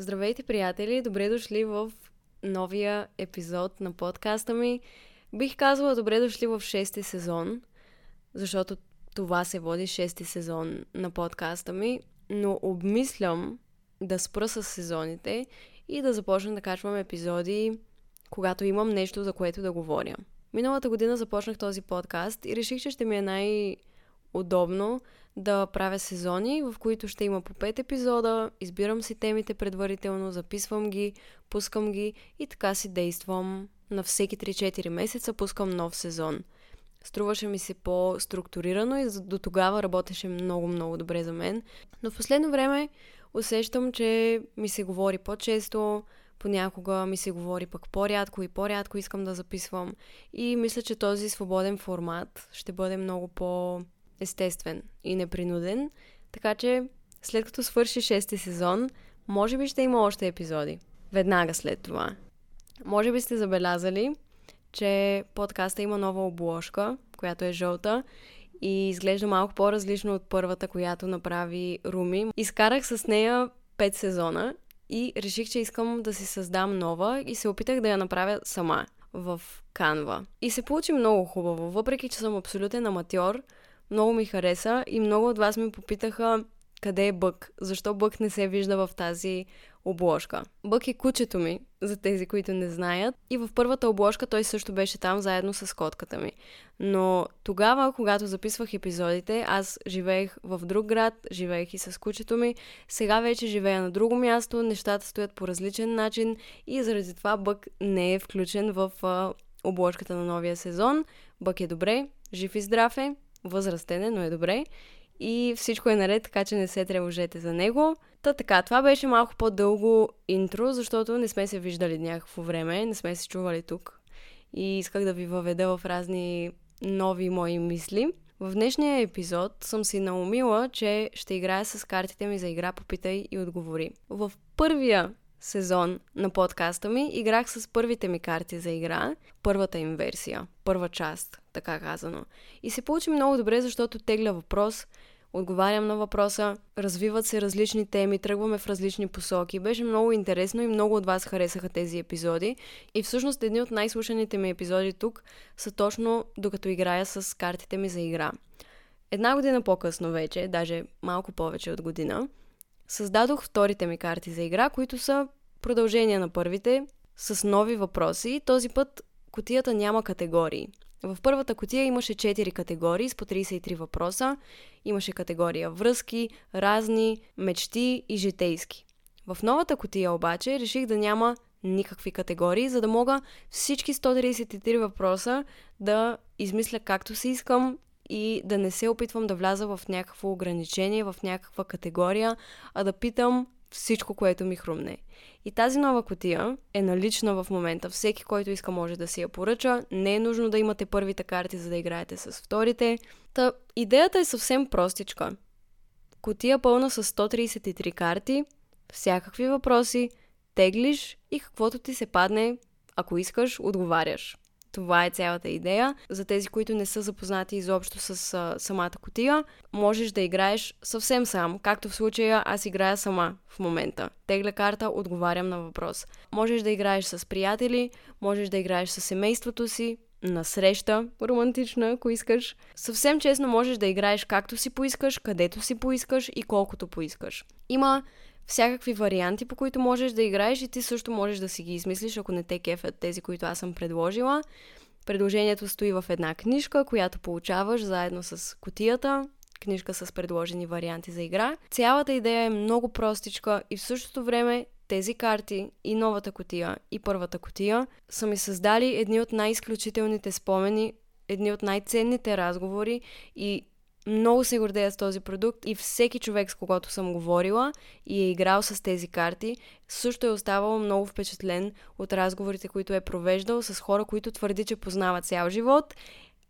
Здравейте, приятели! Добре дошли в новия епизод на подкаста ми. Бих казала добре дошли в шести сезон, защото това се води шести сезон на подкаста ми, но обмислям да спра с сезоните и да започна да качвам епизоди, когато имам нещо, за което да говоря. Миналата година започнах този подкаст и реших, че ще ми е най- удобно да правя сезони, в които ще има по 5 епизода, избирам си темите предварително, записвам ги, пускам ги и така си действам. На всеки 3-4 месеца пускам нов сезон. Струваше ми се по-структурирано и до тогава работеше много-много добре за мен. Но в последно време усещам, че ми се говори по-често, понякога ми се говори пък по-рядко и по-рядко искам да записвам. И мисля, че този свободен формат ще бъде много по- естествен и непринуден. Така че, след като свърши шести сезон, може би ще има още епизоди. Веднага след това. Може би сте забелязали, че подкаста има нова обложка, която е жълта и изглежда малко по-различно от първата, която направи Руми. Изкарах с нея 5 сезона и реших, че искам да си създам нова и се опитах да я направя сама в Canva. И се получи много хубаво, въпреки че съм абсолютен аматьор, много ми хареса и много от вас ми попитаха къде е Бък, защо Бък не се вижда в тази обложка. Бък е кучето ми, за тези, които не знаят. И в първата обложка той също беше там заедно с котката ми. Но тогава, когато записвах епизодите, аз живеех в друг град, живеех и с кучето ми. Сега вече живея на друго място, нещата стоят по различен начин и заради това Бък не е включен в обложката на новия сезон. Бък е добре, жив и здрав е, възрастен е, но е добре. И всичко е наред, така че не се тревожете за него. Та така, това беше малко по-дълго интро, защото не сме се виждали някакво време, не сме се чували тук. И исках да ви въведа в разни нови мои мисли. В днешния епизод съм си наумила, че ще играя с картите ми за игра Попитай и отговори. В първия сезон на подкаста ми играх с първите ми карти за игра, първата им версия, първа част, така казано. И се получи много добре, защото тегля въпрос, отговарям на въпроса, развиват се различни теми, тръгваме в различни посоки. Беше много интересно и много от вас харесаха тези епизоди. И всъщност едни от най-слушаните ми епизоди тук са точно докато играя с картите ми за игра. Една година по-късно вече, даже малко повече от година, създадох вторите ми карти за игра, които са продължение на първите, с нови въпроси. Този път котията няма категории. В първата котия имаше 4 категории с по 33 въпроса. Имаше категория връзки, разни, мечти и житейски. В новата котия обаче реших да няма никакви категории, за да мога всички 133 въпроса да измисля както си искам и да не се опитвам да вляза в някакво ограничение, в някаква категория, а да питам всичко, което ми хрумне. И тази нова котия е налична в момента. Всеки, който иска, може да си я поръча. Не е нужно да имате първите карти, за да играете с вторите. Та, идеята е съвсем простичка. Котия пълна с 133 карти, всякакви въпроси, теглиш и каквото ти се падне, ако искаш, отговаряш. Това е цялата идея. За тези, които не са запознати изобщо с а, самата котия, можеш да играеш съвсем сам, както в случая аз играя сама в момента. Тегля карта, отговарям на въпрос. Можеш да играеш с приятели, можеш да играеш с семейството си, на среща, романтична, ако искаш. Съвсем честно можеш да играеш както си поискаш, където си поискаш и колкото поискаш. Има всякакви варианти, по които можеш да играеш и ти също можеш да си ги измислиш, ако не те кефят тези, които аз съм предложила. Предложението стои в една книжка, която получаваш заедно с котията, книжка с предложени варианти за игра. Цялата идея е много простичка и в същото време тези карти и новата котия и първата котия са ми създали едни от най-изключителните спомени, едни от най-ценните разговори и много се гордея с този продукт и всеки човек, с когото съм говорила и е играл с тези карти, също е оставал много впечатлен от разговорите, които е провеждал с хора, които твърди, че познават цял живот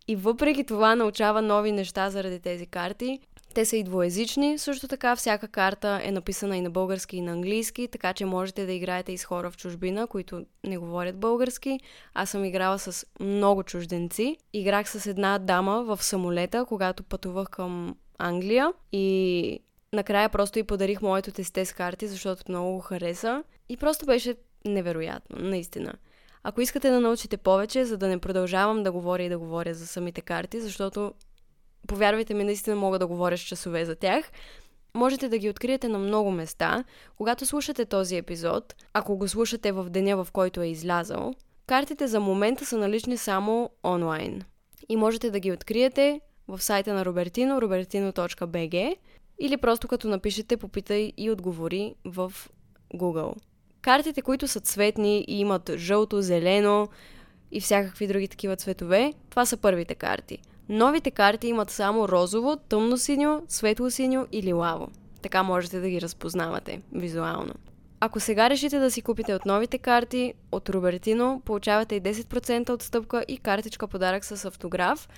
и въпреки това научава нови неща заради тези карти. Те са и двоязични, също така всяка карта е написана и на български и на английски, така че можете да играете и с хора в чужбина, които не говорят български. Аз съм играла с много чужденци. Играх с една дама в самолета, когато пътувах към Англия и накрая просто и подарих моето тесте с карти, защото много го хареса. И просто беше невероятно, наистина. Ако искате да научите повече, за да не продължавам да говоря и да говоря за самите карти, защото, повярвайте ми, наистина мога да говоря с часове за тях, можете да ги откриете на много места. Когато слушате този епизод, ако го слушате в деня, в който е излязъл, картите за момента са налични само онлайн. И можете да ги откриете в сайта на Робертино, robertino.bg или просто като напишете попитай и отговори в Google. Картите, които са цветни и имат жълто, зелено и всякакви други такива цветове, това са първите карти. Новите карти имат само розово, тъмно-синьо, светло-синьо или лаво. Така можете да ги разпознавате визуално. Ако сега решите да си купите от новите карти от Робертино, получавате и 10% отстъпка и картичка подарък с автограф,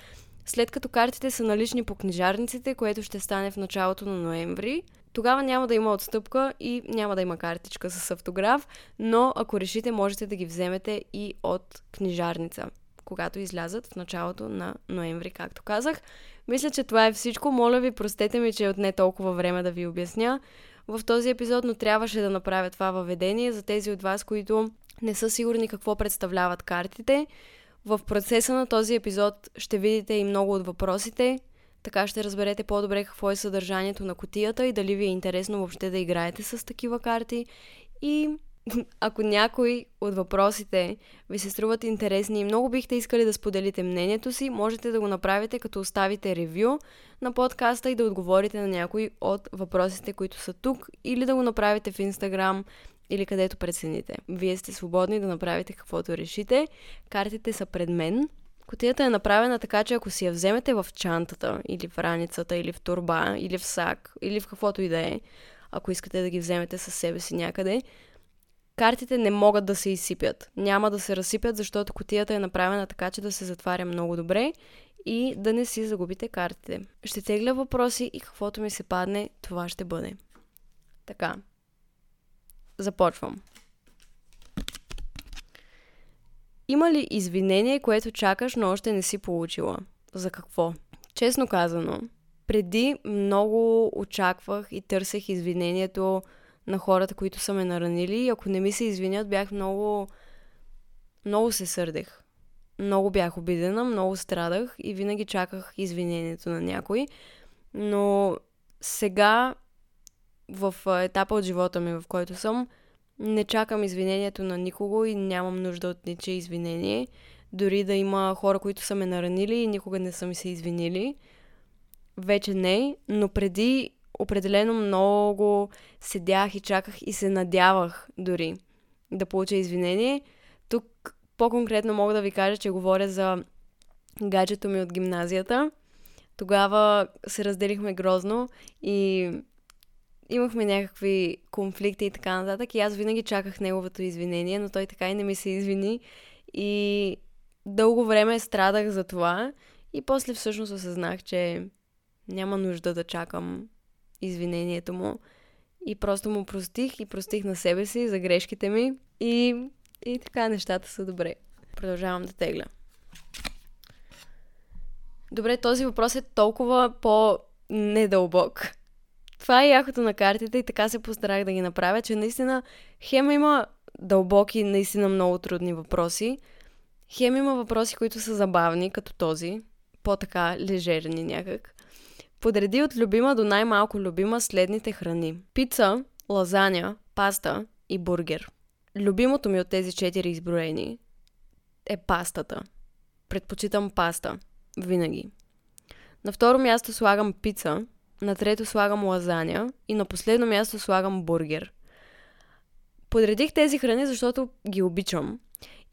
след като картите са налични по книжарниците, което ще стане в началото на ноември. Тогава няма да има отстъпка и няма да има картичка с автограф, но ако решите, можете да ги вземете и от книжарница, когато излязат в началото на ноември, както казах. Мисля, че това е всичко. Моля ви, простете ми, че отне толкова време да ви обясня в този епизод, но трябваше да направя това въведение за тези от вас, които не са сигурни какво представляват картите. В процеса на този епизод ще видите и много от въпросите, така ще разберете по-добре какво е съдържанието на котията и дали ви е интересно въобще да играете с такива карти. И ако някой от въпросите ви се струват интересни и много бихте искали да споделите мнението си, можете да го направите като оставите ревю на подкаста и да отговорите на някой от въпросите, които са тук, или да го направите в Инстаграм или където прецените. Вие сте свободни да направите каквото решите. Картите са пред мен. Котията е направена така, че ако си я вземете в чантата, или в раницата, или в турба, или в сак, или в каквото и да е, ако искате да ги вземете със себе си някъде, картите не могат да се изсипят. Няма да се разсипят, защото котията е направена така, че да се затваря много добре и да не си загубите картите. Ще тегля въпроси и каквото ми се падне, това ще бъде. Така. Започвам. Има ли извинение, което чакаш, но още не си получила? За какво? Честно казано, преди много очаквах и търсех извинението на хората, които са ме наранили и ако не ми се извинят, бях много... Много се сърдех. Много бях обидена, много страдах и винаги чаках извинението на някой. Но сега, в етапа от живота ми, в който съм, не чакам извинението на никого и нямам нужда от ниче извинение. Дори да има хора, които са ме наранили и никога не са ми се извинили. Вече не, но преди определено много седях и чаках и се надявах дори да получа извинение. Тук по-конкретно мога да ви кажа, че говоря за гаджето ми от гимназията. Тогава се разделихме грозно и имахме някакви конфликти и така нататък. И аз винаги чаках неговото извинение, но той така и не ми се извини. И дълго време страдах за това. И после всъщност осъзнах, че няма нужда да чакам извинението му. И просто му простих и простих на себе си за грешките ми. И, и така нещата са добре. Продължавам да тегля. Добре, този въпрос е толкова по-недълбок това е яхото на картите и така се постарах да ги направя, че наистина хем има дълбоки, наистина много трудни въпроси, хем има въпроси, които са забавни, като този, по-така лежерни някак. Подреди от любима до най-малко любима следните храни. Пица, лазаня, паста и бургер. Любимото ми от тези четири изброени е пастата. Предпочитам паста. Винаги. На второ място слагам пица, на трето слагам лазаня и на последно място слагам бургер. Подредих тези храни, защото ги обичам.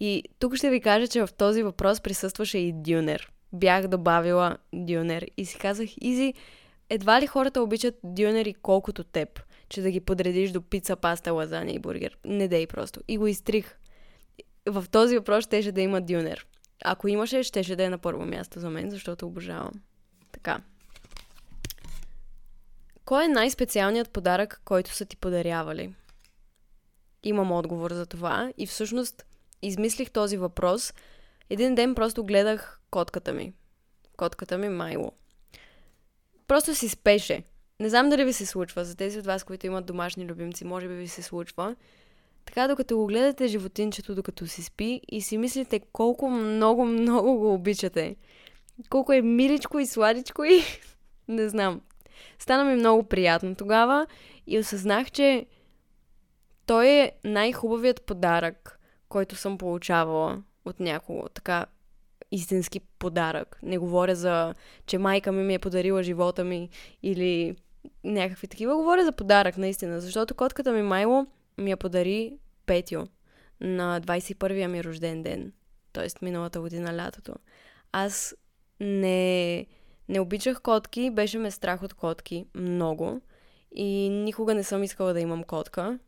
И тук ще ви кажа, че в този въпрос присъстваше и дюнер. Бях добавила дюнер и си казах, Изи, едва ли хората обичат дюнери колкото теб, че да ги подредиш до пица, паста, лазаня и бургер. Не дей просто. И го изтрих. В този въпрос щеше да има дюнер. Ако имаше, щеше да е на първо място за мен, защото обожавам. Така. Кой е най-специалният подарък, който са ти подарявали? Имам отговор за това и всъщност измислих този въпрос. Един ден просто гледах котката ми. Котката ми Майло. Просто си спеше. Не знам дали ви се случва, за тези от вас, които имат домашни любимци, може би ви се случва. Така, докато го гледате животинчето, докато си спи и си мислите колко много, много го обичате. Колко е миличко и сладичко и... не знам. Стана ми много приятно тогава и осъзнах, че той е най-хубавият подарък, който съм получавала от някого. Така, истински подарък. Не говоря за, че майка ми ми е подарила живота ми или някакви такива. Говоря за подарък, наистина. Защото котката ми Майло ми я подари Петио на 21-я ми рожден ден. Тоест миналата година лятото. Аз не, не обичах котки, беше ме страх от котки много. И никога не съм искала да имам котка.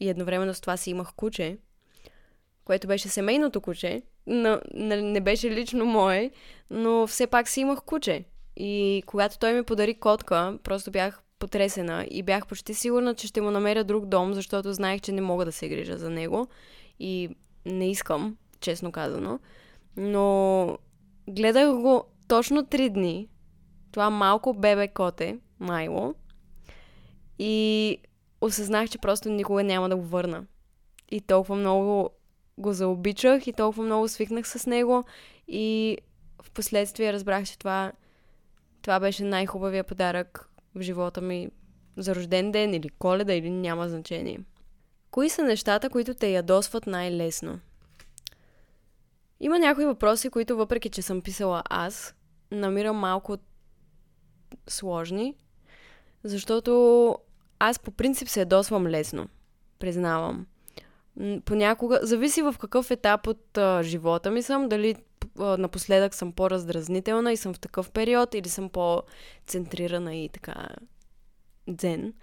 И едновременно с това си имах куче, което беше семейното куче, но не беше лично мое, но все пак си имах куче. И когато той ми подари котка, просто бях потресена и бях почти сигурна, че ще му намеря друг дом, защото знаех, че не мога да се грижа за него и не искам, честно казано. Но гледах го точно три дни. Това малко бебе коте, Майло. И осъзнах, че просто никога няма да го върна. И толкова много го заобичах и толкова много свикнах с него и в последствие разбрах, че това, това беше най-хубавия подарък в живота ми за рожден ден или коледа или няма значение. Кои са нещата, които те ядосват най-лесно? Има някои въпроси, които въпреки, че съм писала аз, намирам малко сложни, защото аз по принцип се ядосвам лесно. Признавам понякога, зависи в какъв етап от а, живота ми съм, дали а, напоследък съм по-раздразнителна и съм в такъв период, или съм по-центрирана и така дзен.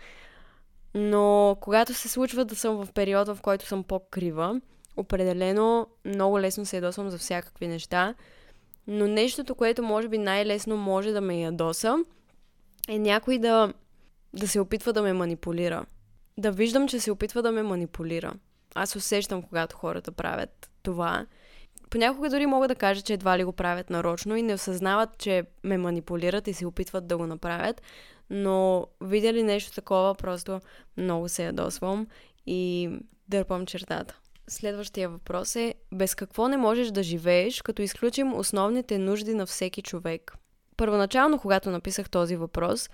Но когато се случва да съм в период, в който съм по-крива, определено много лесно се ядосвам за всякакви неща. Но нещото, което може би най-лесно може да ме ядоса, е някой да, да се опитва да ме манипулира. Да виждам, че се опитва да ме манипулира. Аз усещам, когато хората правят това. Понякога дори мога да кажа, че едва ли го правят нарочно и не осъзнават, че ме манипулират и се опитват да го направят. Но видя ли нещо такова, просто много се ядосвам и дърпам чертата. Следващия въпрос е, без какво не можеш да живееш, като изключим основните нужди на всеки човек? Първоначално, когато написах този въпрос,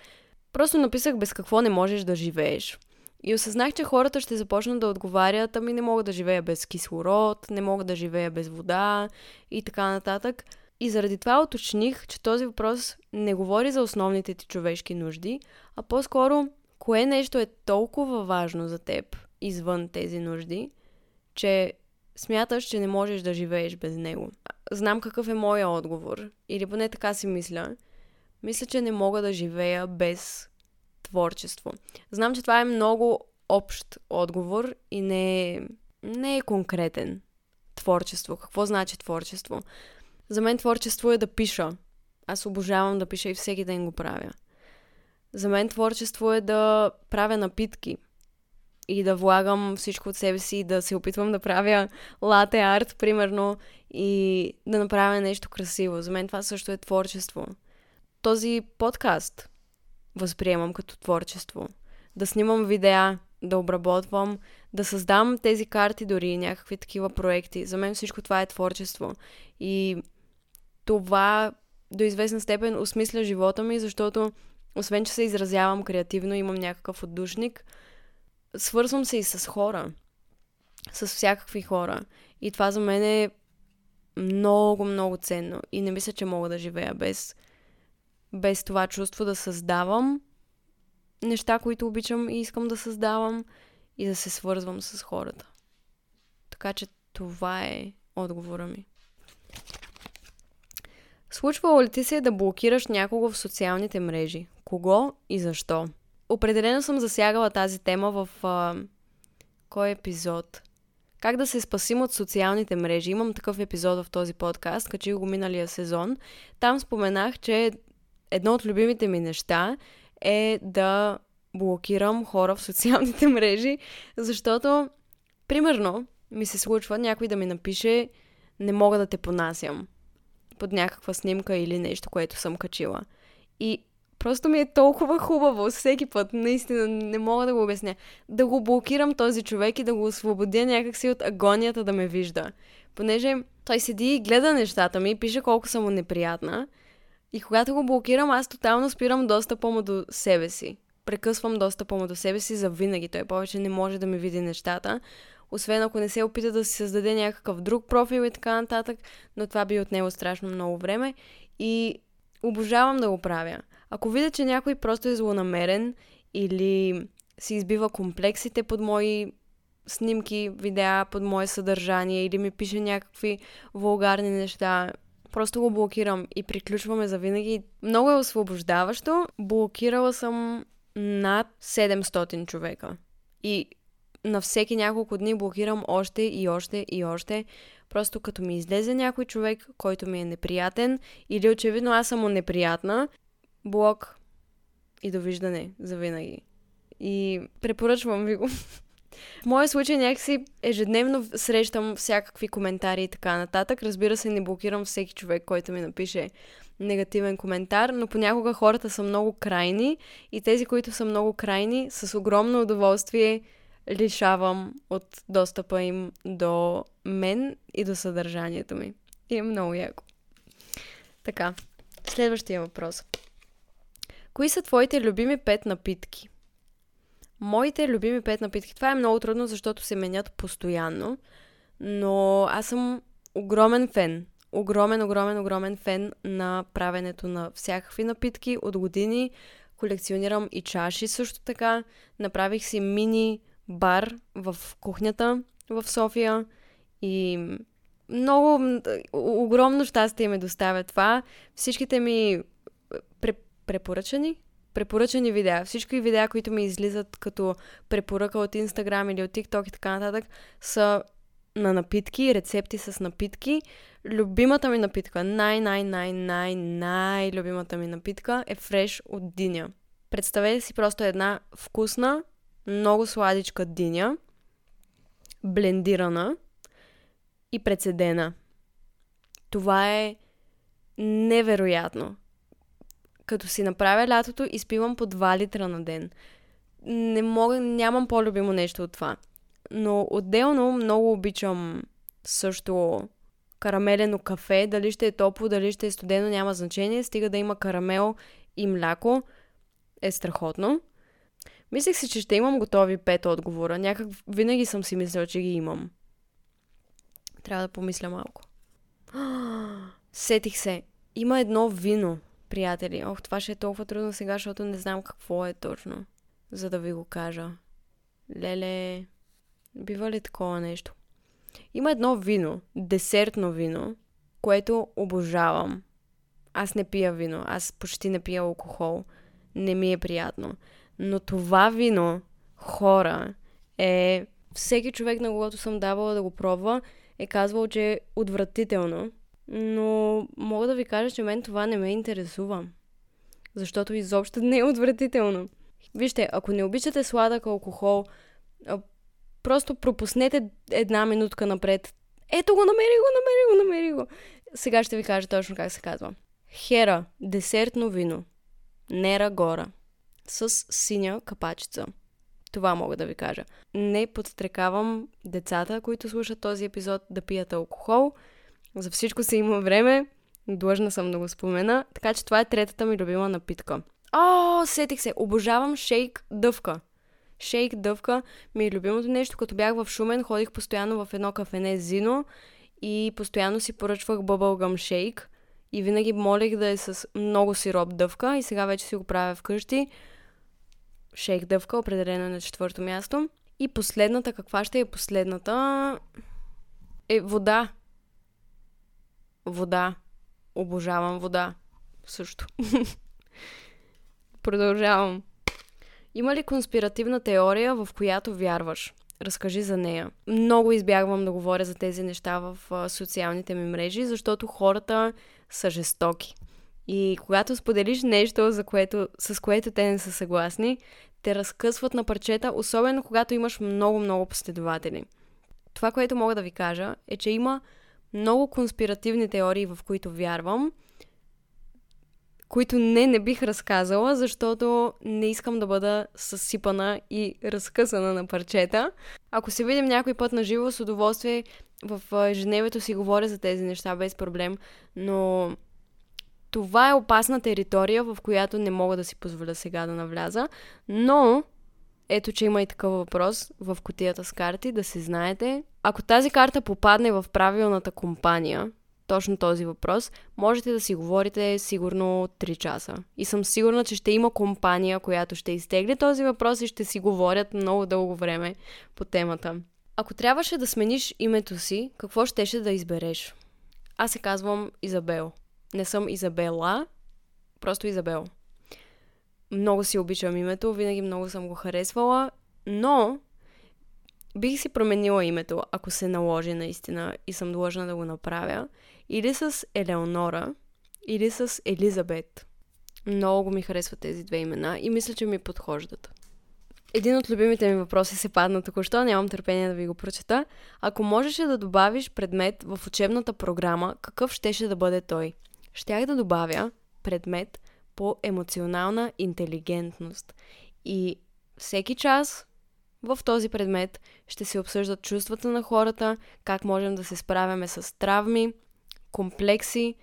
просто написах без какво не можеш да живееш. И осъзнах, че хората ще започнат да отговарят, ами не мога да живея без кислород, не мога да живея без вода и така нататък. И заради това уточних, че този въпрос не говори за основните ти човешки нужди, а по-скоро кое нещо е толкова важно за теб извън тези нужди, че смяташ, че не можеш да живееш без него. Знам какъв е моя отговор, или поне така си мисля. Мисля, че не мога да живея без творчество. Знам, че това е много общ отговор и не е, не е конкретен. Творчество. Какво значи творчество? За мен творчество е да пиша. Аз обожавам да пиша и всеки ден го правя. За мен творчество е да правя напитки и да влагам всичко от себе си, да се опитвам да правя лате арт, примерно, и да направя нещо красиво. За мен това също е творчество. Този подкаст възприемам като творчество. Да снимам видеа, да обработвам, да създам тези карти дори, някакви такива проекти. За мен всичко това е творчество. И това до известна степен осмисля живота ми, защото освен, че се изразявам креативно, имам някакъв отдушник, свързвам се и с хора. С всякакви хора. И това за мен е много, много ценно. И не мисля, че мога да живея без без това чувство да създавам неща, които обичам и искам да създавам и да се свързвам с хората. Така че това е отговора ми. Случвало ли ти се да блокираш някого в социалните мрежи? Кого и защо? Определено съм засягала тази тема в а, кой епизод? Как да се спасим от социалните мрежи? Имам такъв епизод в този подкаст, качих го миналия сезон. Там споменах, че едно от любимите ми неща е да блокирам хора в социалните мрежи, защото, примерно, ми се случва някой да ми напише не мога да те понасям под някаква снимка или нещо, което съм качила. И Просто ми е толкова хубаво всеки път, наистина не мога да го обясня. Да го блокирам този човек и да го освободя някакси от агонията да ме вижда. Понеже той седи и гледа нещата ми, пише колко съм му неприятна. И когато го блокирам, аз тотално спирам достъпа му до себе си. Прекъсвам достъпа му до себе си за винаги. Той повече не може да ми види нещата. Освен ако не се опита да си създаде някакъв друг профил и така нататък, но това би отнело страшно много време. И обожавам да го правя. Ако видя, че някой просто е злонамерен или си избива комплексите под мои снимки, видеа, под мое съдържание или ми пише някакви вулгарни неща, просто го блокирам и приключваме за винаги. Много е освобождаващо. Блокирала съм над 700 човека. И на всеки няколко дни блокирам още и още и още. Просто като ми излезе някой човек, който ми е неприятен, или очевидно аз съм му неприятна, блок и довиждане за винаги. И препоръчвам ви го. В моя случай някакси ежедневно срещам всякакви коментари и така нататък. Разбира се, не блокирам всеки човек, който ми напише негативен коментар, но понякога хората са много крайни и тези, които са много крайни, с огромно удоволствие лишавам от достъпа им до мен и до съдържанието ми. И е много яко. Така, следващия въпрос. Кои са твоите любими пет напитки? Моите любими пет напитки. Това е много трудно, защото се менят постоянно. Но аз съм огромен фен. Огромен, огромен, огромен фен на правенето на всякакви напитки. От години колекционирам и чаши също така. Направих си мини бар в кухнята в София и много огромно щастие ме доставя това. Всичките ми препоръчани препоръчани видеа. Всички видеа, които ми излизат като препоръка от Instagram или от TikTok и така нататък, са на напитки, рецепти с напитки. Любимата ми напитка, най-най-най-най-най любимата ми напитка е фреш от диня. Представете си просто една вкусна, много сладичка диня, блендирана и прецедена. Това е невероятно като си направя лятото, изпивам по 2 литра на ден. Не мога, нямам по-любимо нещо от това. Но отделно много обичам също карамелено кафе. Дали ще е топло, дали ще е студено, няма значение. Стига да има карамел и мляко. Е страхотно. Мислех си, че ще имам готови пет отговора. Някак винаги съм си мислила, че ги имам. Трябва да помисля малко. Сетих се. Има едно вино, приятели. Ох, това ще е толкова трудно сега, защото не знам какво е точно, за да ви го кажа. Леле, бива ли такова нещо? Има едно вино, десертно вино, което обожавам. Аз не пия вино, аз почти не пия алкохол. Не ми е приятно. Но това вино, хора, е... Всеки човек, на когото съм давала да го пробва, е казвал, че е отвратително. Но мога да ви кажа, че мен това не ме интересува. Защото изобщо не е отвратително. Вижте, ако не обичате сладък алкохол, просто пропуснете една минутка напред. Ето го, намери го, намери го, намери го. Сега ще ви кажа точно как се казва. Хера, десертно вино. Нера гора. С синя капачица. Това мога да ви кажа. Не подстрекавам децата, които слушат този епизод, да пият алкохол – за всичко се има време. Длъжна съм да го спомена. Така че това е третата ми любима напитка. О, сетих се. Обожавам шейк дъвка. Шейк дъвка ми е любимото нещо. Като бях в Шумен, ходих постоянно в едно кафене Зино и постоянно си поръчвах бъбългъм шейк. И винаги молех да е с много сироп дъвка и сега вече си го правя вкъщи. Шейк дъвка, определено на четвърто място. И последната, каква ще е последната? Е вода. Вода. Обожавам вода. Също. Продължавам. Има ли конспиративна теория, в която вярваш? Разкажи за нея. Много избягвам да говоря за тези неща в социалните ми мрежи, защото хората са жестоки. И когато споделиш нещо, за което, с което те не са съгласни, те разкъсват на парчета, особено когато имаш много-много последователи. Това, което мога да ви кажа, е, че има много конспиративни теории, в които вярвам, които не, не бих разказала, защото не искам да бъда съсипана и разкъсана на парчета. Ако се видим някой път на живо, с удоволствие в ежедневието си говоря за тези неща без проблем, но това е опасна територия, в която не мога да си позволя сега да навляза, но ето, че има и такъв въпрос в котията с карти, да се знаете. Ако тази карта попадне в правилната компания, точно този въпрос, можете да си говорите сигурно 3 часа. И съм сигурна, че ще има компания, която ще изтегли този въпрос и ще си говорят много дълго време по темата. Ако трябваше да смениш името си, какво щеше да избереш? Аз се казвам Изабел. Не съм Изабела, просто Изабел. Много си обичам името, винаги много съм го харесвала, но бих си променила името, ако се наложи наистина и съм длъжна да го направя. Или с Елеонора, или с Елизабет. Много ми харесват тези две имена и мисля, че ми подхождат. Един от любимите ми въпроси се падна току-що, нямам търпение да ви го прочета. Ако можеше да добавиш предмет в учебната програма, какъв щеше да бъде той? Щях да добавя предмет по емоционална интелигентност. И всеки час в този предмет ще се обсъждат чувствата на хората, как можем да се справяме с травми, комплекси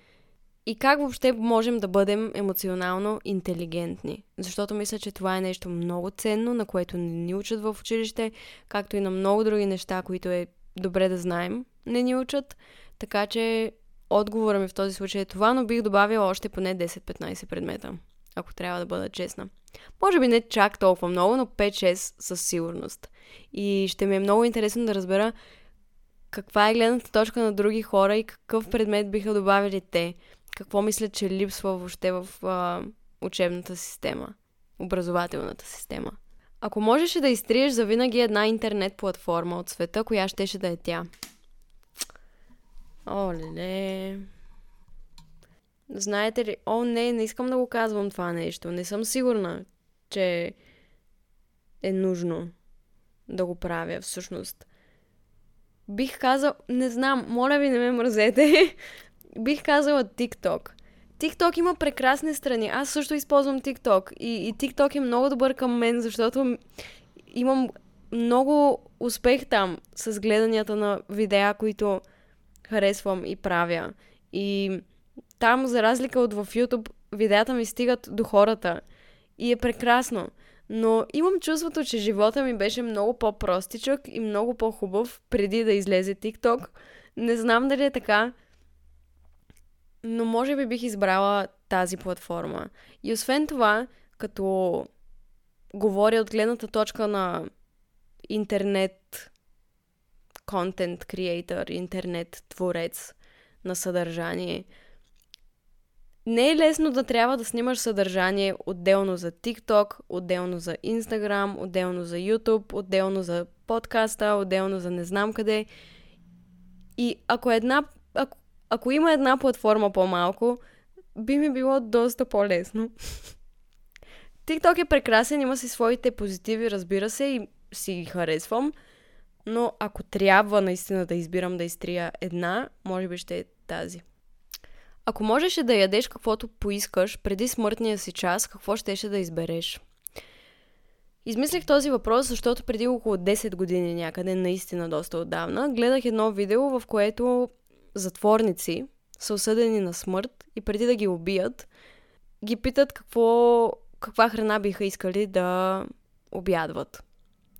и как въобще можем да бъдем емоционално интелигентни. Защото мисля, че това е нещо много ценно, на което не ни учат в училище, както и на много други неща, които е добре да знаем, не ни учат. Така че отговора ми в този случай е това, но бих добавила още поне 10-15 предмета, ако трябва да бъда честна. Може би не чак толкова много, но 5-6 със сигурност. И ще ми е много интересно да разбера каква е гледната точка на други хора и какъв предмет биха добавили те. Какво мислят, че липсва въобще в а, учебната система, образователната система. Ако можеше да изтриеш за винаги една интернет платформа от света, коя щеше да е тя? О, леле. Знаете ли, о не, не искам да го казвам това нещо. Не съм сигурна, че е нужно да го правя всъщност. Бих казал, не знам, моля ви не ме мразете. Бих казала TikTok. TikTok има прекрасни страни. Аз също използвам TikTok. И, и TikTok е много добър към мен, защото имам много успех там с гледанията на видеа, които харесвам и правя. И там, за разлика от в YouTube, видеята ми стигат до хората. И е прекрасно. Но имам чувството, че живота ми беше много по-простичък и много по-хубав преди да излезе TikTok. Не знам дали е така, но може би бих избрала тази платформа. И освен това, като говоря от гледната точка на интернет контент креатор, интернет творец на съдържание – не е лесно да трябва да снимаш съдържание отделно за TikTok, отделно за Instagram, отделно за YouTube, отделно за подкаста, отделно за не знам къде. И ако една, ако, ако има една платформа по-малко, би ми било доста по-лесно. TikTok е прекрасен, има си своите позитиви, разбира се, и си ги харесвам. Но ако трябва наистина да избирам да изтрия една, може би ще е тази. Ако можеше да ядеш каквото поискаш преди смъртния си час, какво щеше да избереш? Измислих този въпрос, защото преди около 10 години някъде, наистина доста отдавна, гледах едно видео, в което затворници са осъдени на смърт и преди да ги убият, ги питат какво, каква храна биха искали да обядват.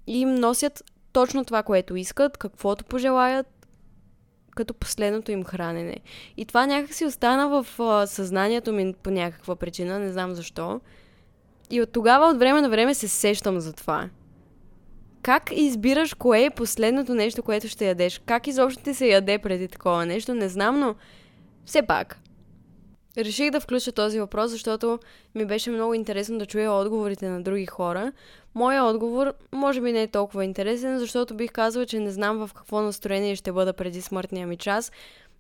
И им носят точно това, което искат, каквото пожелаят като последното им хранене. И това някак си остана в а, съзнанието ми по някаква причина, не знам защо. И от тогава от време на време се сещам за това. Как избираш кое е последното нещо, което ще ядеш? Как изобщо ти се яде преди такова нещо? Не знам, но все пак. Реших да включа този въпрос, защото ми беше много интересно да чуя отговорите на други хора. Моя отговор може би не е толкова интересен, защото бих казала, че не знам в какво настроение ще бъда преди смъртния ми час.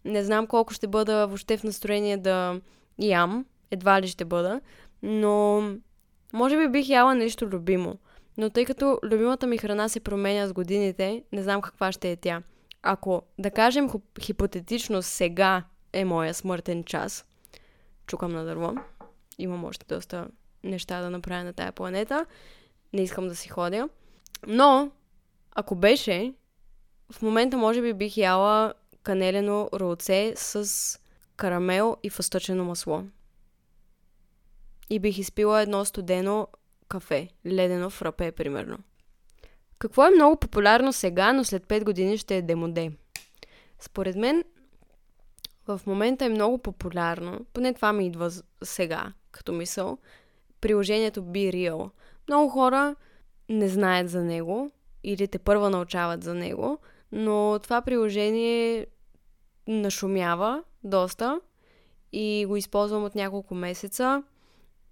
Не знам колко ще бъда въобще в настроение да ям. Едва ли ще бъда. Но може би бих яла нещо любимо. Но тъй като любимата ми храна се променя с годините, не знам каква ще е тя. Ако, да кажем, хипотетично сега е моя смъртен час – чукам на дърво. имам още доста неща да направя на тая планета. Не искам да си ходя. Но, ако беше, в момента може би бих яла канелено ролце с карамел и фъстъчено масло. И бих изпила едно студено кафе, ледено фрапе, примерно. Какво е много популярно сега, но след 5 години ще е демоде? Според мен, в момента е много популярно, поне това ми идва сега, като мисъл, приложението Be Real. Много хора не знаят за него или те първа научават за него, но това приложение нашумява доста и го използвам от няколко месеца.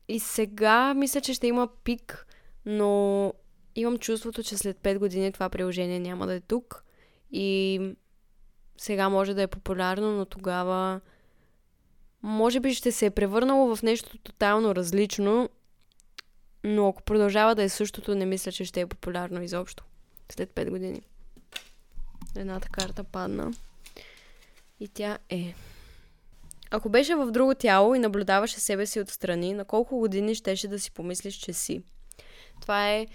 И сега мисля, че ще има пик, но имам чувството, че след 5 години това приложение няма да е тук. И сега може да е популярно, но тогава може би ще се е превърнало в нещо тотално различно, но ако продължава да е същото, не мисля, че ще е популярно изобщо. След 5 години. Едната карта падна. И тя е. Ако беше в друго тяло и наблюдаваше себе си отстрани, на колко години щеше да си помислиш, че си? Това е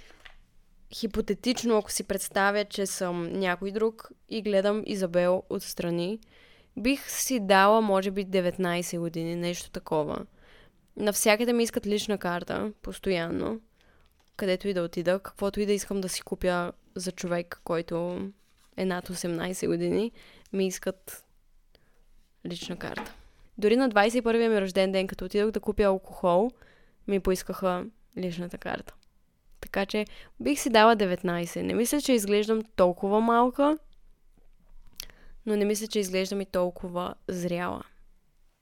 хипотетично, ако си представя, че съм някой друг и гледам Изабел отстрани. Бих си дала, може би, 19 години, нещо такова. Навсякъде ми искат лична карта, постоянно. Където и да отида, каквото и да искам да си купя за човек, който е над 18 години, ми искат лична карта. Дори на 21-я ми рожден ден, като отидох да купя алкохол, ми поискаха личната карта. Така че бих си дала 19. Не мисля, че изглеждам толкова малка, но не мисля, че изглеждам и толкова зряла.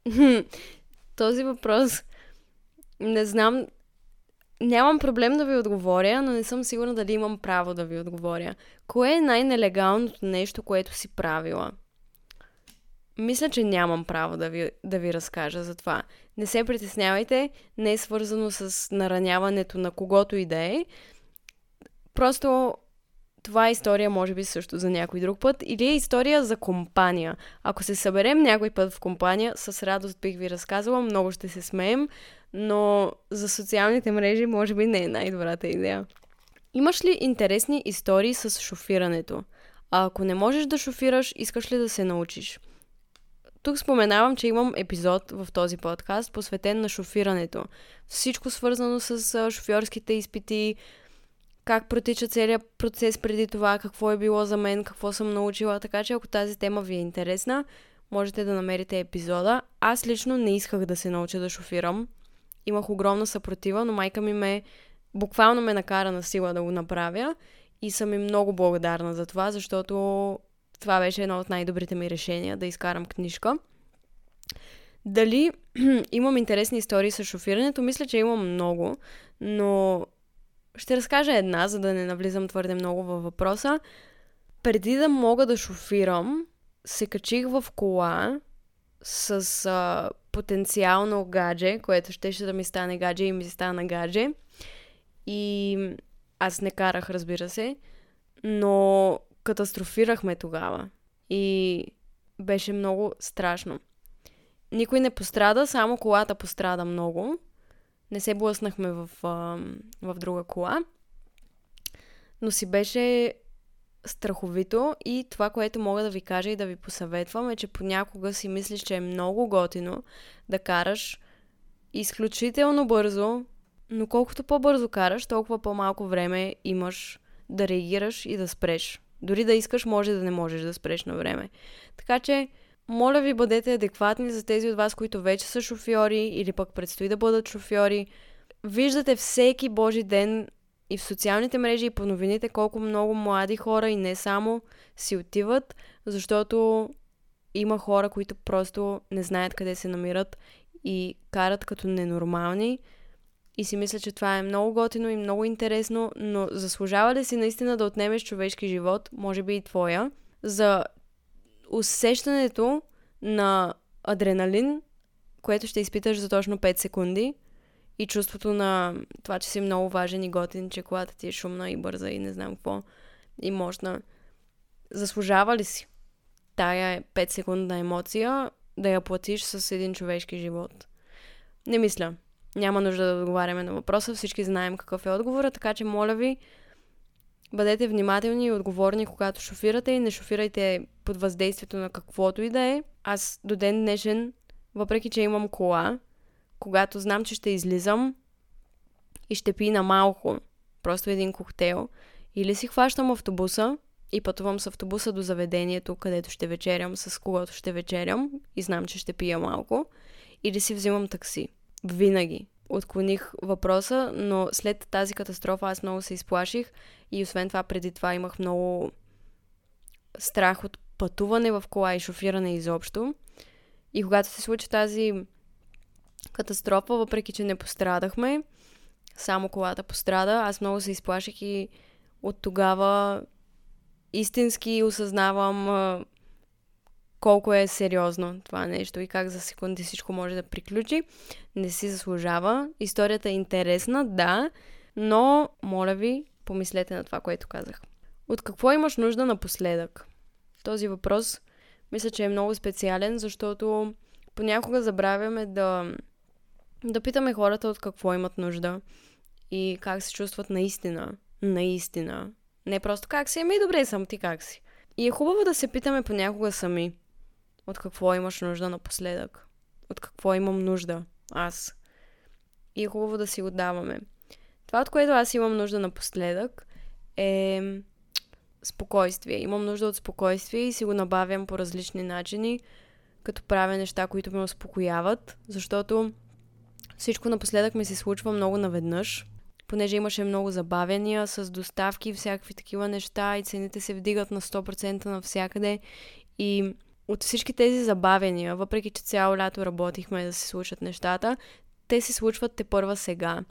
Този въпрос не знам. Нямам проблем да ви отговоря, но не съм сигурна дали имам право да ви отговоря. Кое е най-нелегалното нещо, което си правила? Мисля, че нямам право да ви, да ви разкажа за това. Не се притеснявайте, не е свързано с нараняването на когото и да е. Просто това е история, може би също за някой друг път, или е история за компания. Ако се съберем някой път в компания, с радост бих ви разказала, много ще се смеем, но за социалните мрежи може би не е най-добрата идея. Имаш ли интересни истории с шофирането? А ако не можеш да шофираш, искаш ли да се научиш? Тук споменавам, че имам епизод в този подкаст, посветен на шофирането. Всичко свързано с шофьорските изпити, как протича целият процес преди това, какво е било за мен, какво съм научила. Така че ако тази тема ви е интересна, можете да намерите епизода. Аз лично не исках да се науча да шофирам. Имах огромна съпротива, но майка ми ме буквално ме накара на сила да го направя и съм и много благодарна за това, защото това беше едно от най-добрите ми решения да изкарам книжка. Дали имам интересни истории с шофирането? Мисля, че имам много, но ще разкажа една, за да не навлизам твърде много във въпроса. Преди да мога да шофирам, се качих в кола с а, потенциално гадже, което щеше да ми стане гадже и ми стана гадже. И аз не карах, разбира се, но катастрофирахме тогава. И беше много страшно. Никой не пострада, само колата пострада много. Не се блъснахме в, в друга кола. Но си беше страховито и това, което мога да ви кажа и да ви посъветвам е, че понякога си мислиш, че е много готино да караш изключително бързо, но колкото по-бързо караш, толкова по-малко време имаш да реагираш и да спреш. Дори да искаш, може да не можеш да спреш на време. Така че, моля ви, бъдете адекватни за тези от вас, които вече са шофьори или пък предстои да бъдат шофьори. Виждате всеки Божи ден и в социалните мрежи и по новините колко много млади хора и не само си отиват, защото има хора, които просто не знаят къде се намират и карат като ненормални и си мисля, че това е много готино и много интересно, но заслужава ли си наистина да отнемеш човешки живот, може би и твоя, за усещането на адреналин, което ще изпиташ за точно 5 секунди и чувството на това, че си много важен и готин, че колата ти е шумна и бърза и не знам какво и мощна. Заслужава ли си тая 5 секундна емоция да я платиш с един човешки живот? Не мисля. Няма нужда да отговаряме на въпроса, всички знаем какъв е отговора, така че моля ви, бъдете внимателни и отговорни, когато шофирате и не шофирайте под въздействието на каквото и да е. Аз до ден днешен, въпреки че имам кола, когато знам, че ще излизам и ще пина малко, просто един коктейл, или си хващам автобуса и пътувам с автобуса до заведението, където ще вечерям, с когото ще вечерям и знам, че ще пия малко, или си взимам такси. Винаги. Отклоних въпроса, но след тази катастрофа аз много се изплаших и освен това преди това имах много страх от пътуване в кола и шофиране изобщо. И когато се случи тази катастрофа, въпреки че не пострадахме, само колата пострада, аз много се изплаших и от тогава истински осъзнавам колко е сериозно това нещо и как за секунди всичко може да приключи. Не си заслужава. Историята е интересна, да, но моля ви, помислете на това, което казах. От какво имаш нужда напоследък? Този въпрос мисля, че е много специален, защото понякога забравяме да, да питаме хората от какво имат нужда и как се чувстват наистина. Наистина. Не просто как си, ами добре съм, ти как си. И е хубаво да се питаме понякога сами. От какво имаш нужда напоследък? От какво имам нужда аз? И е хубаво да си го даваме. Това, от което аз имам нужда напоследък, е спокойствие. Имам нужда от спокойствие и си го набавям по различни начини, като правя неща, които ме успокояват, защото всичко напоследък ми се случва много наведнъж понеже имаше много забавения с доставки и всякакви такива неща и цените се вдигат на 100% навсякъде. И от всички тези забавения, въпреки че цяло лято работихме да се случат нещата, те се случват те първа сега.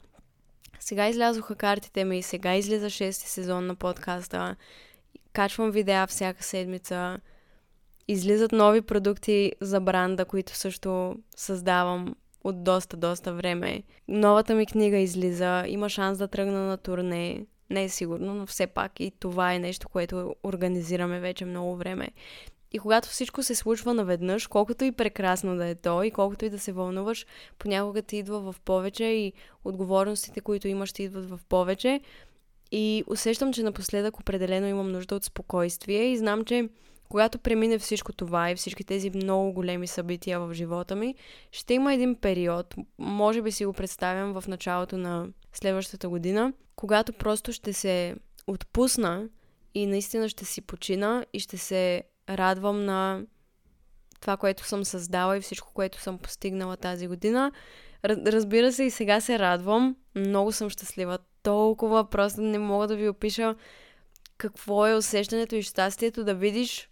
Сега излязоха картите ми, сега излиза шести сезон на подкаста, качвам видеа всяка седмица, излизат нови продукти за бранда, които също създавам от доста, доста време. Новата ми книга излиза, има шанс да тръгна на турне. Не е сигурно, но все пак и това е нещо, което организираме вече много време. И когато всичко се случва наведнъж, колкото и прекрасно да е то и колкото и да се вълнуваш, понякога ти идва в повече и отговорностите, които имаш, ти идват в повече. И усещам, че напоследък определено имам нужда от спокойствие и знам, че когато премине всичко това и всички тези много големи събития в живота ми, ще има един период, може би си го представям в началото на следващата година, когато просто ще се отпусна и наистина ще си почина и ще се радвам на това, което съм създала и всичко, което съм постигнала тази година. Разбира се, и сега се радвам. Много съм щастлива. Толкова просто не мога да ви опиша какво е усещането и щастието да видиш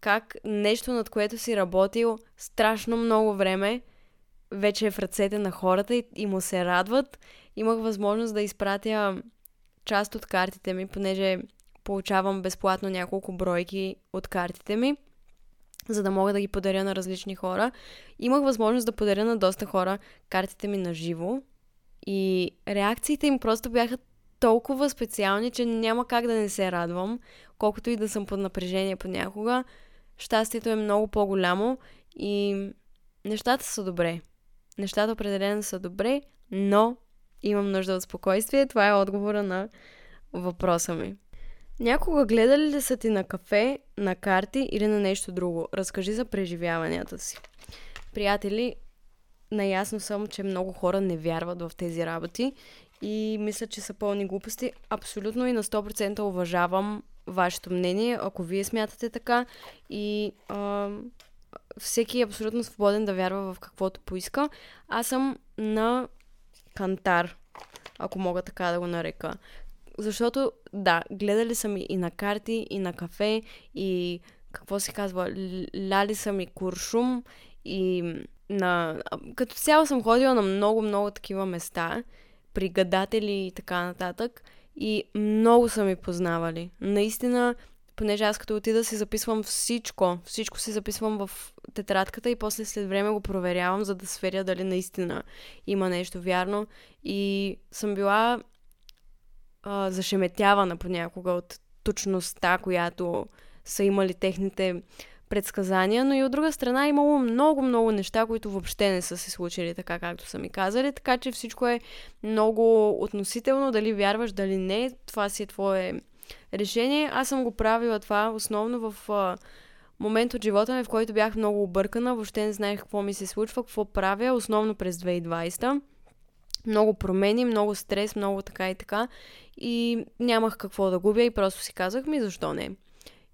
как нещо, над което си работил страшно много време, вече е в ръцете на хората и, и му се радват. Имах възможност да изпратя част от картите ми, понеже получавам безплатно няколко бройки от картите ми, за да мога да ги подаря на различни хора. Имах възможност да подаря на доста хора картите ми на живо и реакциите им просто бяха толкова специални, че няма как да не се радвам, колкото и да съм под напрежение понякога щастието е много по-голямо и нещата са добре. Нещата определено са добре, но имам нужда от спокойствие. Това е отговора на въпроса ми. Някога гледали ли са ти на кафе, на карти или на нещо друго? Разкажи за преживяванията си. Приятели, наясно съм, че много хора не вярват в тези работи и мисля, че са пълни глупости. Абсолютно и на 100% уважавам вашето мнение, ако вие смятате така и а, всеки е абсолютно свободен да вярва в каквото поиска. Аз съм на кантар, ако мога така да го нарека. Защото, да, гледали съм и на карти, и на кафе, и какво се казва, ляли съм и куршум, и на... Като цяло съм ходила на много-много такива места, при гадатели и така нататък. И много са ми познавали. Наистина, понеже аз като отида си записвам всичко, всичко си записвам в тетрадката и после след време го проверявам, за да сверя дали наистина има нещо вярно. И съм била а, зашеметявана понякога от точността, която са имали техните предсказания, но и от друга страна имало много-много неща, които въобще не са се случили така, както са ми казали, така че всичко е много относително, дали вярваш, дали не, това си е твое решение. Аз съм го правила това основно в а, момент от живота ми, в който бях много объркана, въобще не знаех какво ми се случва, какво правя, основно през 2020 много промени, много стрес, много така и така. И нямах какво да губя и просто си казах ми защо не.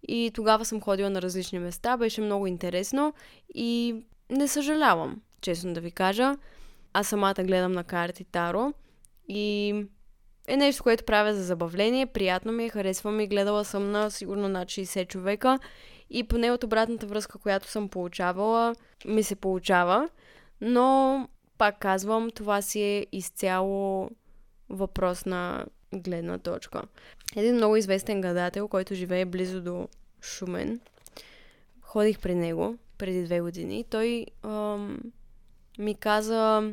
И тогава съм ходила на различни места, беше много интересно и не съжалявам, честно да ви кажа. Аз самата гледам на карти Таро и е нещо, което правя за забавление, приятно ми е, харесва ми, гледала съм на сигурно над 60 човека и поне от обратната връзка, която съм получавала, ми се получава, но пак казвам, това си е изцяло въпрос на гледна точка. Един много известен гадател, който живее близо до Шумен, ходих при него преди две години. Той ам, ми каза,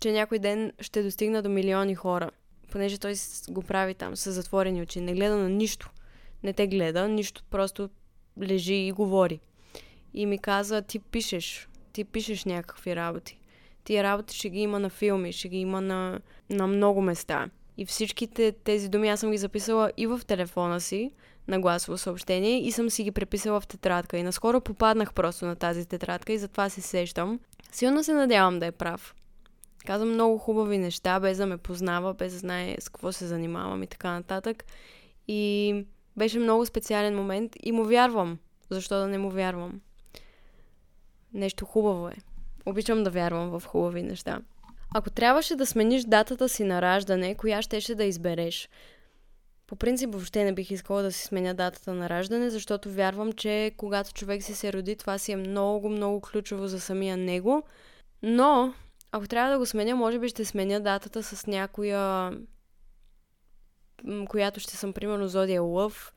че някой ден ще достигна до милиони хора, понеже той го прави там с затворени очи. Не гледа на нищо. Не те гледа, нищо, просто лежи и говори. И ми каза, ти пишеш, ти пишеш някакви работи. Тия работи ще ги има на филми, ще ги има на, на много места. И всичките тези думи аз съм ги записала и в телефона си, на гласово съобщение и съм си ги преписала в тетрадка. И наскоро попаднах просто на тази тетрадка и затова се сещам. Силно се надявам да е прав. Казвам много хубави неща, без да ме познава, без да знае с какво се занимавам и така нататък. И беше много специален момент и му вярвам. Защо да не му вярвам? Нещо хубаво е. Обичам да вярвам в хубави неща. Ако трябваше да смениш датата си на раждане, коя щеше да избереш? По принцип, въобще не бих искала да си сменя датата на раждане, защото вярвам, че когато човек си се роди, това си е много, много ключово за самия него. Но, ако трябва да го сменя, може би ще сменя датата с някоя, която ще съм, примерно, Зодия Лъв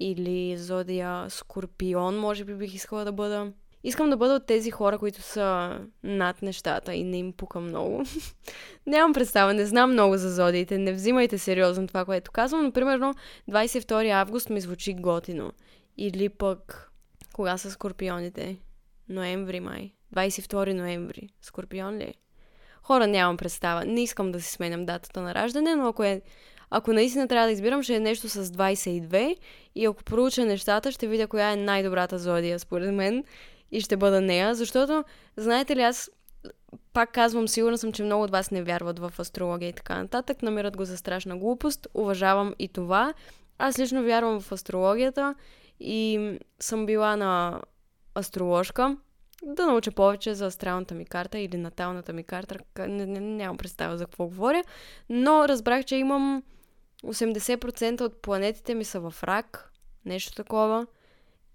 или Зодия Скорпион, може би бих искала да бъда. Искам да бъда от тези хора, които са над нещата и не им пука много. Нямам представа, не знам много за зодиите, не взимайте сериозно това, което казвам, но примерно 22 август ми звучи готино. Или пък, кога са скорпионите? Ноември, май. 22 ноември. Скорпион ли? Е? Хора, нямам представа. Не искам да си сменям датата на раждане, но ако е ако наистина трябва да избирам, ще е нещо с 22 и ако проуча нещата, ще видя коя е най-добрата зодия, според мен и ще бъда нея, защото, знаете ли, аз пак казвам, сигурна съм, че много от вас не вярват в астрология и така нататък, намират го за страшна глупост, уважавам и това. Аз лично вярвам в астрологията и съм била на астрологка, да науча повече за астралната ми карта или наталната ми карта. Не, не, нямам представа за какво говоря, но разбрах, че имам 80% от планетите ми са в рак, нещо такова.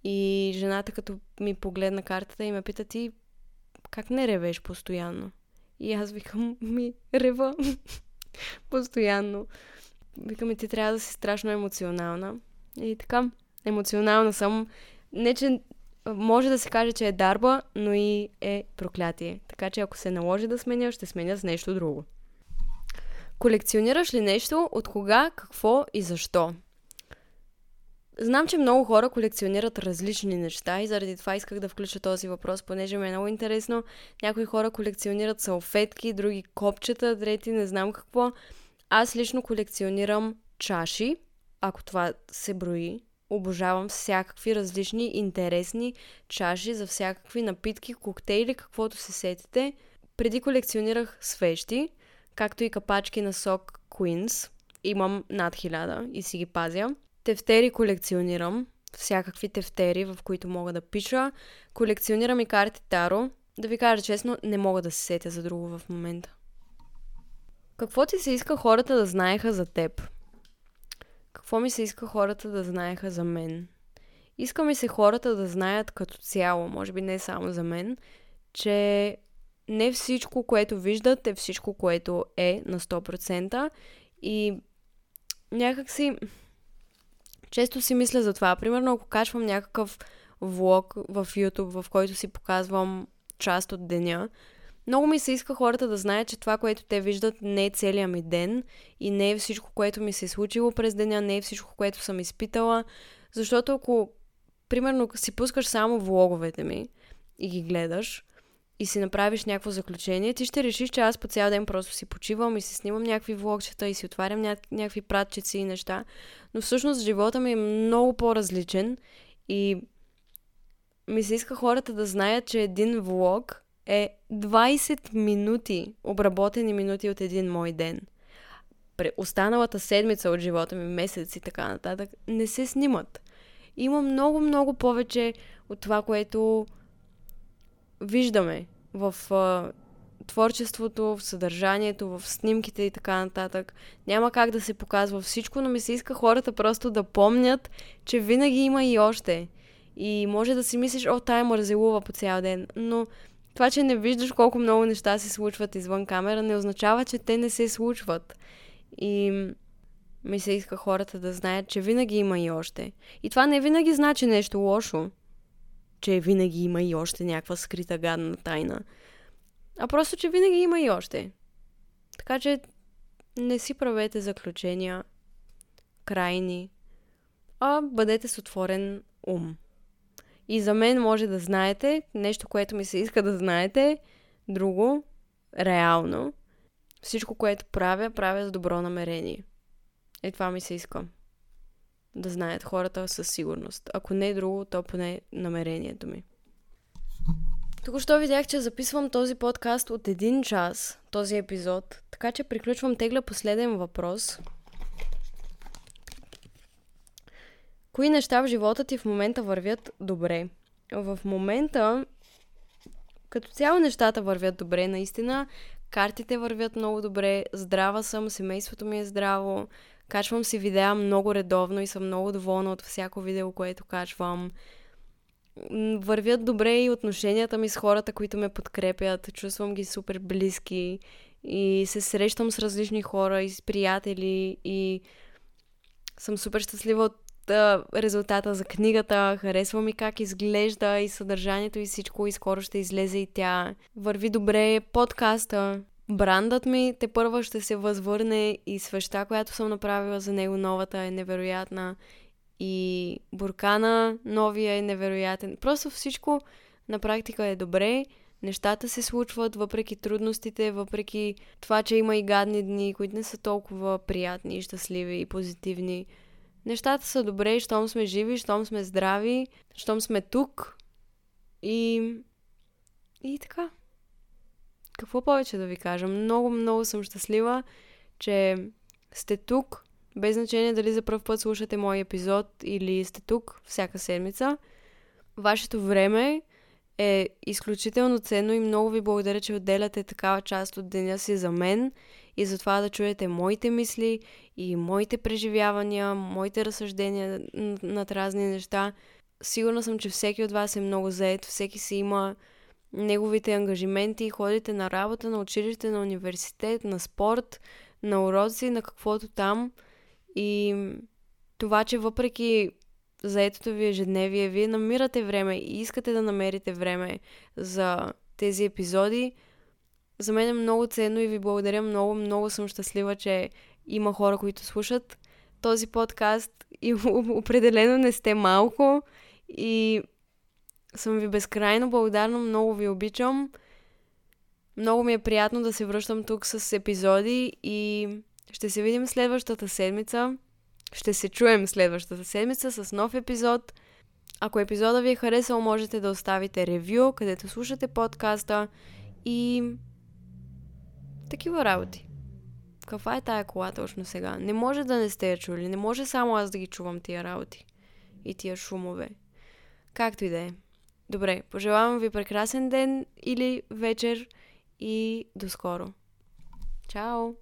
И жената, като ми погледна картата и ме пита ти как не ревеш постоянно? И аз викам, ми рева постоянно. Викам, ти трябва да си страшно емоционална. И така, емоционална съм. Не, че може да се каже, че е дарба, но и е проклятие. Така че ако се наложи да сменя, ще сменя с нещо друго. Колекционираш ли нещо? От кога, какво и защо? Знам, че много хора колекционират различни неща и заради това исках да включа този въпрос, понеже ми е много интересно. Някои хора колекционират салфетки, други копчета, трети не знам какво. Аз лично колекционирам чаши, ако това се брои. Обожавам всякакви различни интересни чаши за всякакви напитки, коктейли, каквото се сетите. Преди колекционирах свещи, както и капачки на сок Queens. Имам над хиляда и си ги пазя. Тефтери колекционирам. Всякакви тефтери, в които мога да пиша. Колекционирам и карти Таро. Да ви кажа честно, не мога да се сетя за друго в момента. Какво ти се иска хората да знаеха за теб? Какво ми се иска хората да знаеха за мен? Иска ми се хората да знаят като цяло, може би не само за мен, че не всичко, което виждат, е всичко, което е на 100% и някакси често си мисля за това. Примерно, ако качвам някакъв влог в YouTube, в който си показвам част от деня, много ми се иска хората да знаят, че това, което те виждат, не е целият ми ден и не е всичко, което ми се е случило през деня, не е всичко, което съм изпитала. Защото ако примерно си пускаш само влоговете ми и ги гледаш и си направиш някакво заключение, ти ще решиш, че аз по цял ден просто си почивам и си снимам някакви влогчета и си отварям ня- някакви пратчици и неща. Но всъщност живота ми е много по-различен и ми се иска хората да знаят, че един влог е 20 минути, обработени минути от един мой ден. Останалата седмица от живота ми, месец и така нататък, не се снимат. Има много, много повече от това, което виждаме в а, творчеството, в съдържанието, в снимките и така нататък. Няма как да се показва всичко, но ми се иска хората просто да помнят, че винаги има и още. И може да си мислиш, о, тая мързелува по цял ден, но това, че не виждаш колко много неща се случват извън камера, не означава, че те не се случват. И ми се иска хората да знаят, че винаги има и още. И това не винаги значи нещо лошо, че винаги има и още някаква скрита гадна тайна, а просто, че винаги има и още. Така че не си правете заключения крайни, а бъдете с отворен ум. И за мен може да знаете нещо, което ми се иска да знаете, друго, реално. Всичко, което правя, правя с добро намерение. Е, това ми се иска. Да знаят хората със сигурност. Ако не е друго, то поне намерението ми. Тук що видях, че записвам този подкаст от един час, този епизод, така че приключвам тегля последен въпрос. Кои неща в живота ти в момента вървят добре? В момента, като цяло нещата вървят добре, наистина. Картите вървят много добре, здрава съм, семейството ми е здраво, качвам си видеа много редовно и съм много доволна от всяко видео, което качвам. Вървят добре и отношенията ми с хората, които ме подкрепят, чувствам ги супер близки и се срещам с различни хора и с приятели и съм супер щастлива от резултата за книгата, харесва ми как изглежда и съдържанието и всичко и скоро ще излезе и тя. Върви добре подкаста. Брандът ми те първа ще се възвърне и свеща, която съм направила за него новата е невероятна. И буркана новия е невероятен. Просто всичко на практика е добре. Нещата се случват въпреки трудностите, въпреки това, че има и гадни дни, които не са толкова приятни, щастливи и позитивни нещата са добре, щом сме живи, щом сме здрави, щом сме тук. И... И така. Какво повече да ви кажа? Много, много съм щастлива, че сте тук, без значение дали за първ път слушате мой епизод или сте тук всяка седмица. Вашето време е изключително ценно и много ви благодаря, че отделяте такава част от деня си за мен и за това да чуете моите мисли и моите преживявания, моите разсъждения над разни неща. Сигурна съм, че всеки от вас е много заед, всеки си има неговите ангажименти, ходите на работа, на училище, на университет, на спорт, на уроци, на каквото там. И това, че въпреки заетото ви ежедневие, вие намирате време и искате да намерите време за тези епизоди, за мен е много ценно и ви благодаря много, много съм щастлива, че има хора, които слушат този подкаст и определено не сте малко и съм ви безкрайно благодарна, много ви обичам. Много ми е приятно да се връщам тук с епизоди и ще се видим следващата седмица. Ще се чуем следващата седмица с нов епизод. Ако епизода ви е харесал, можете да оставите ревю, където слушате подкаста и такива работи. Каква е тая кола точно сега? Не може да не сте я чули. Не може само аз да ги чувам тия работи. И тия шумове. Както и да е. Добре, пожелавам ви прекрасен ден или вечер и до скоро. Чао!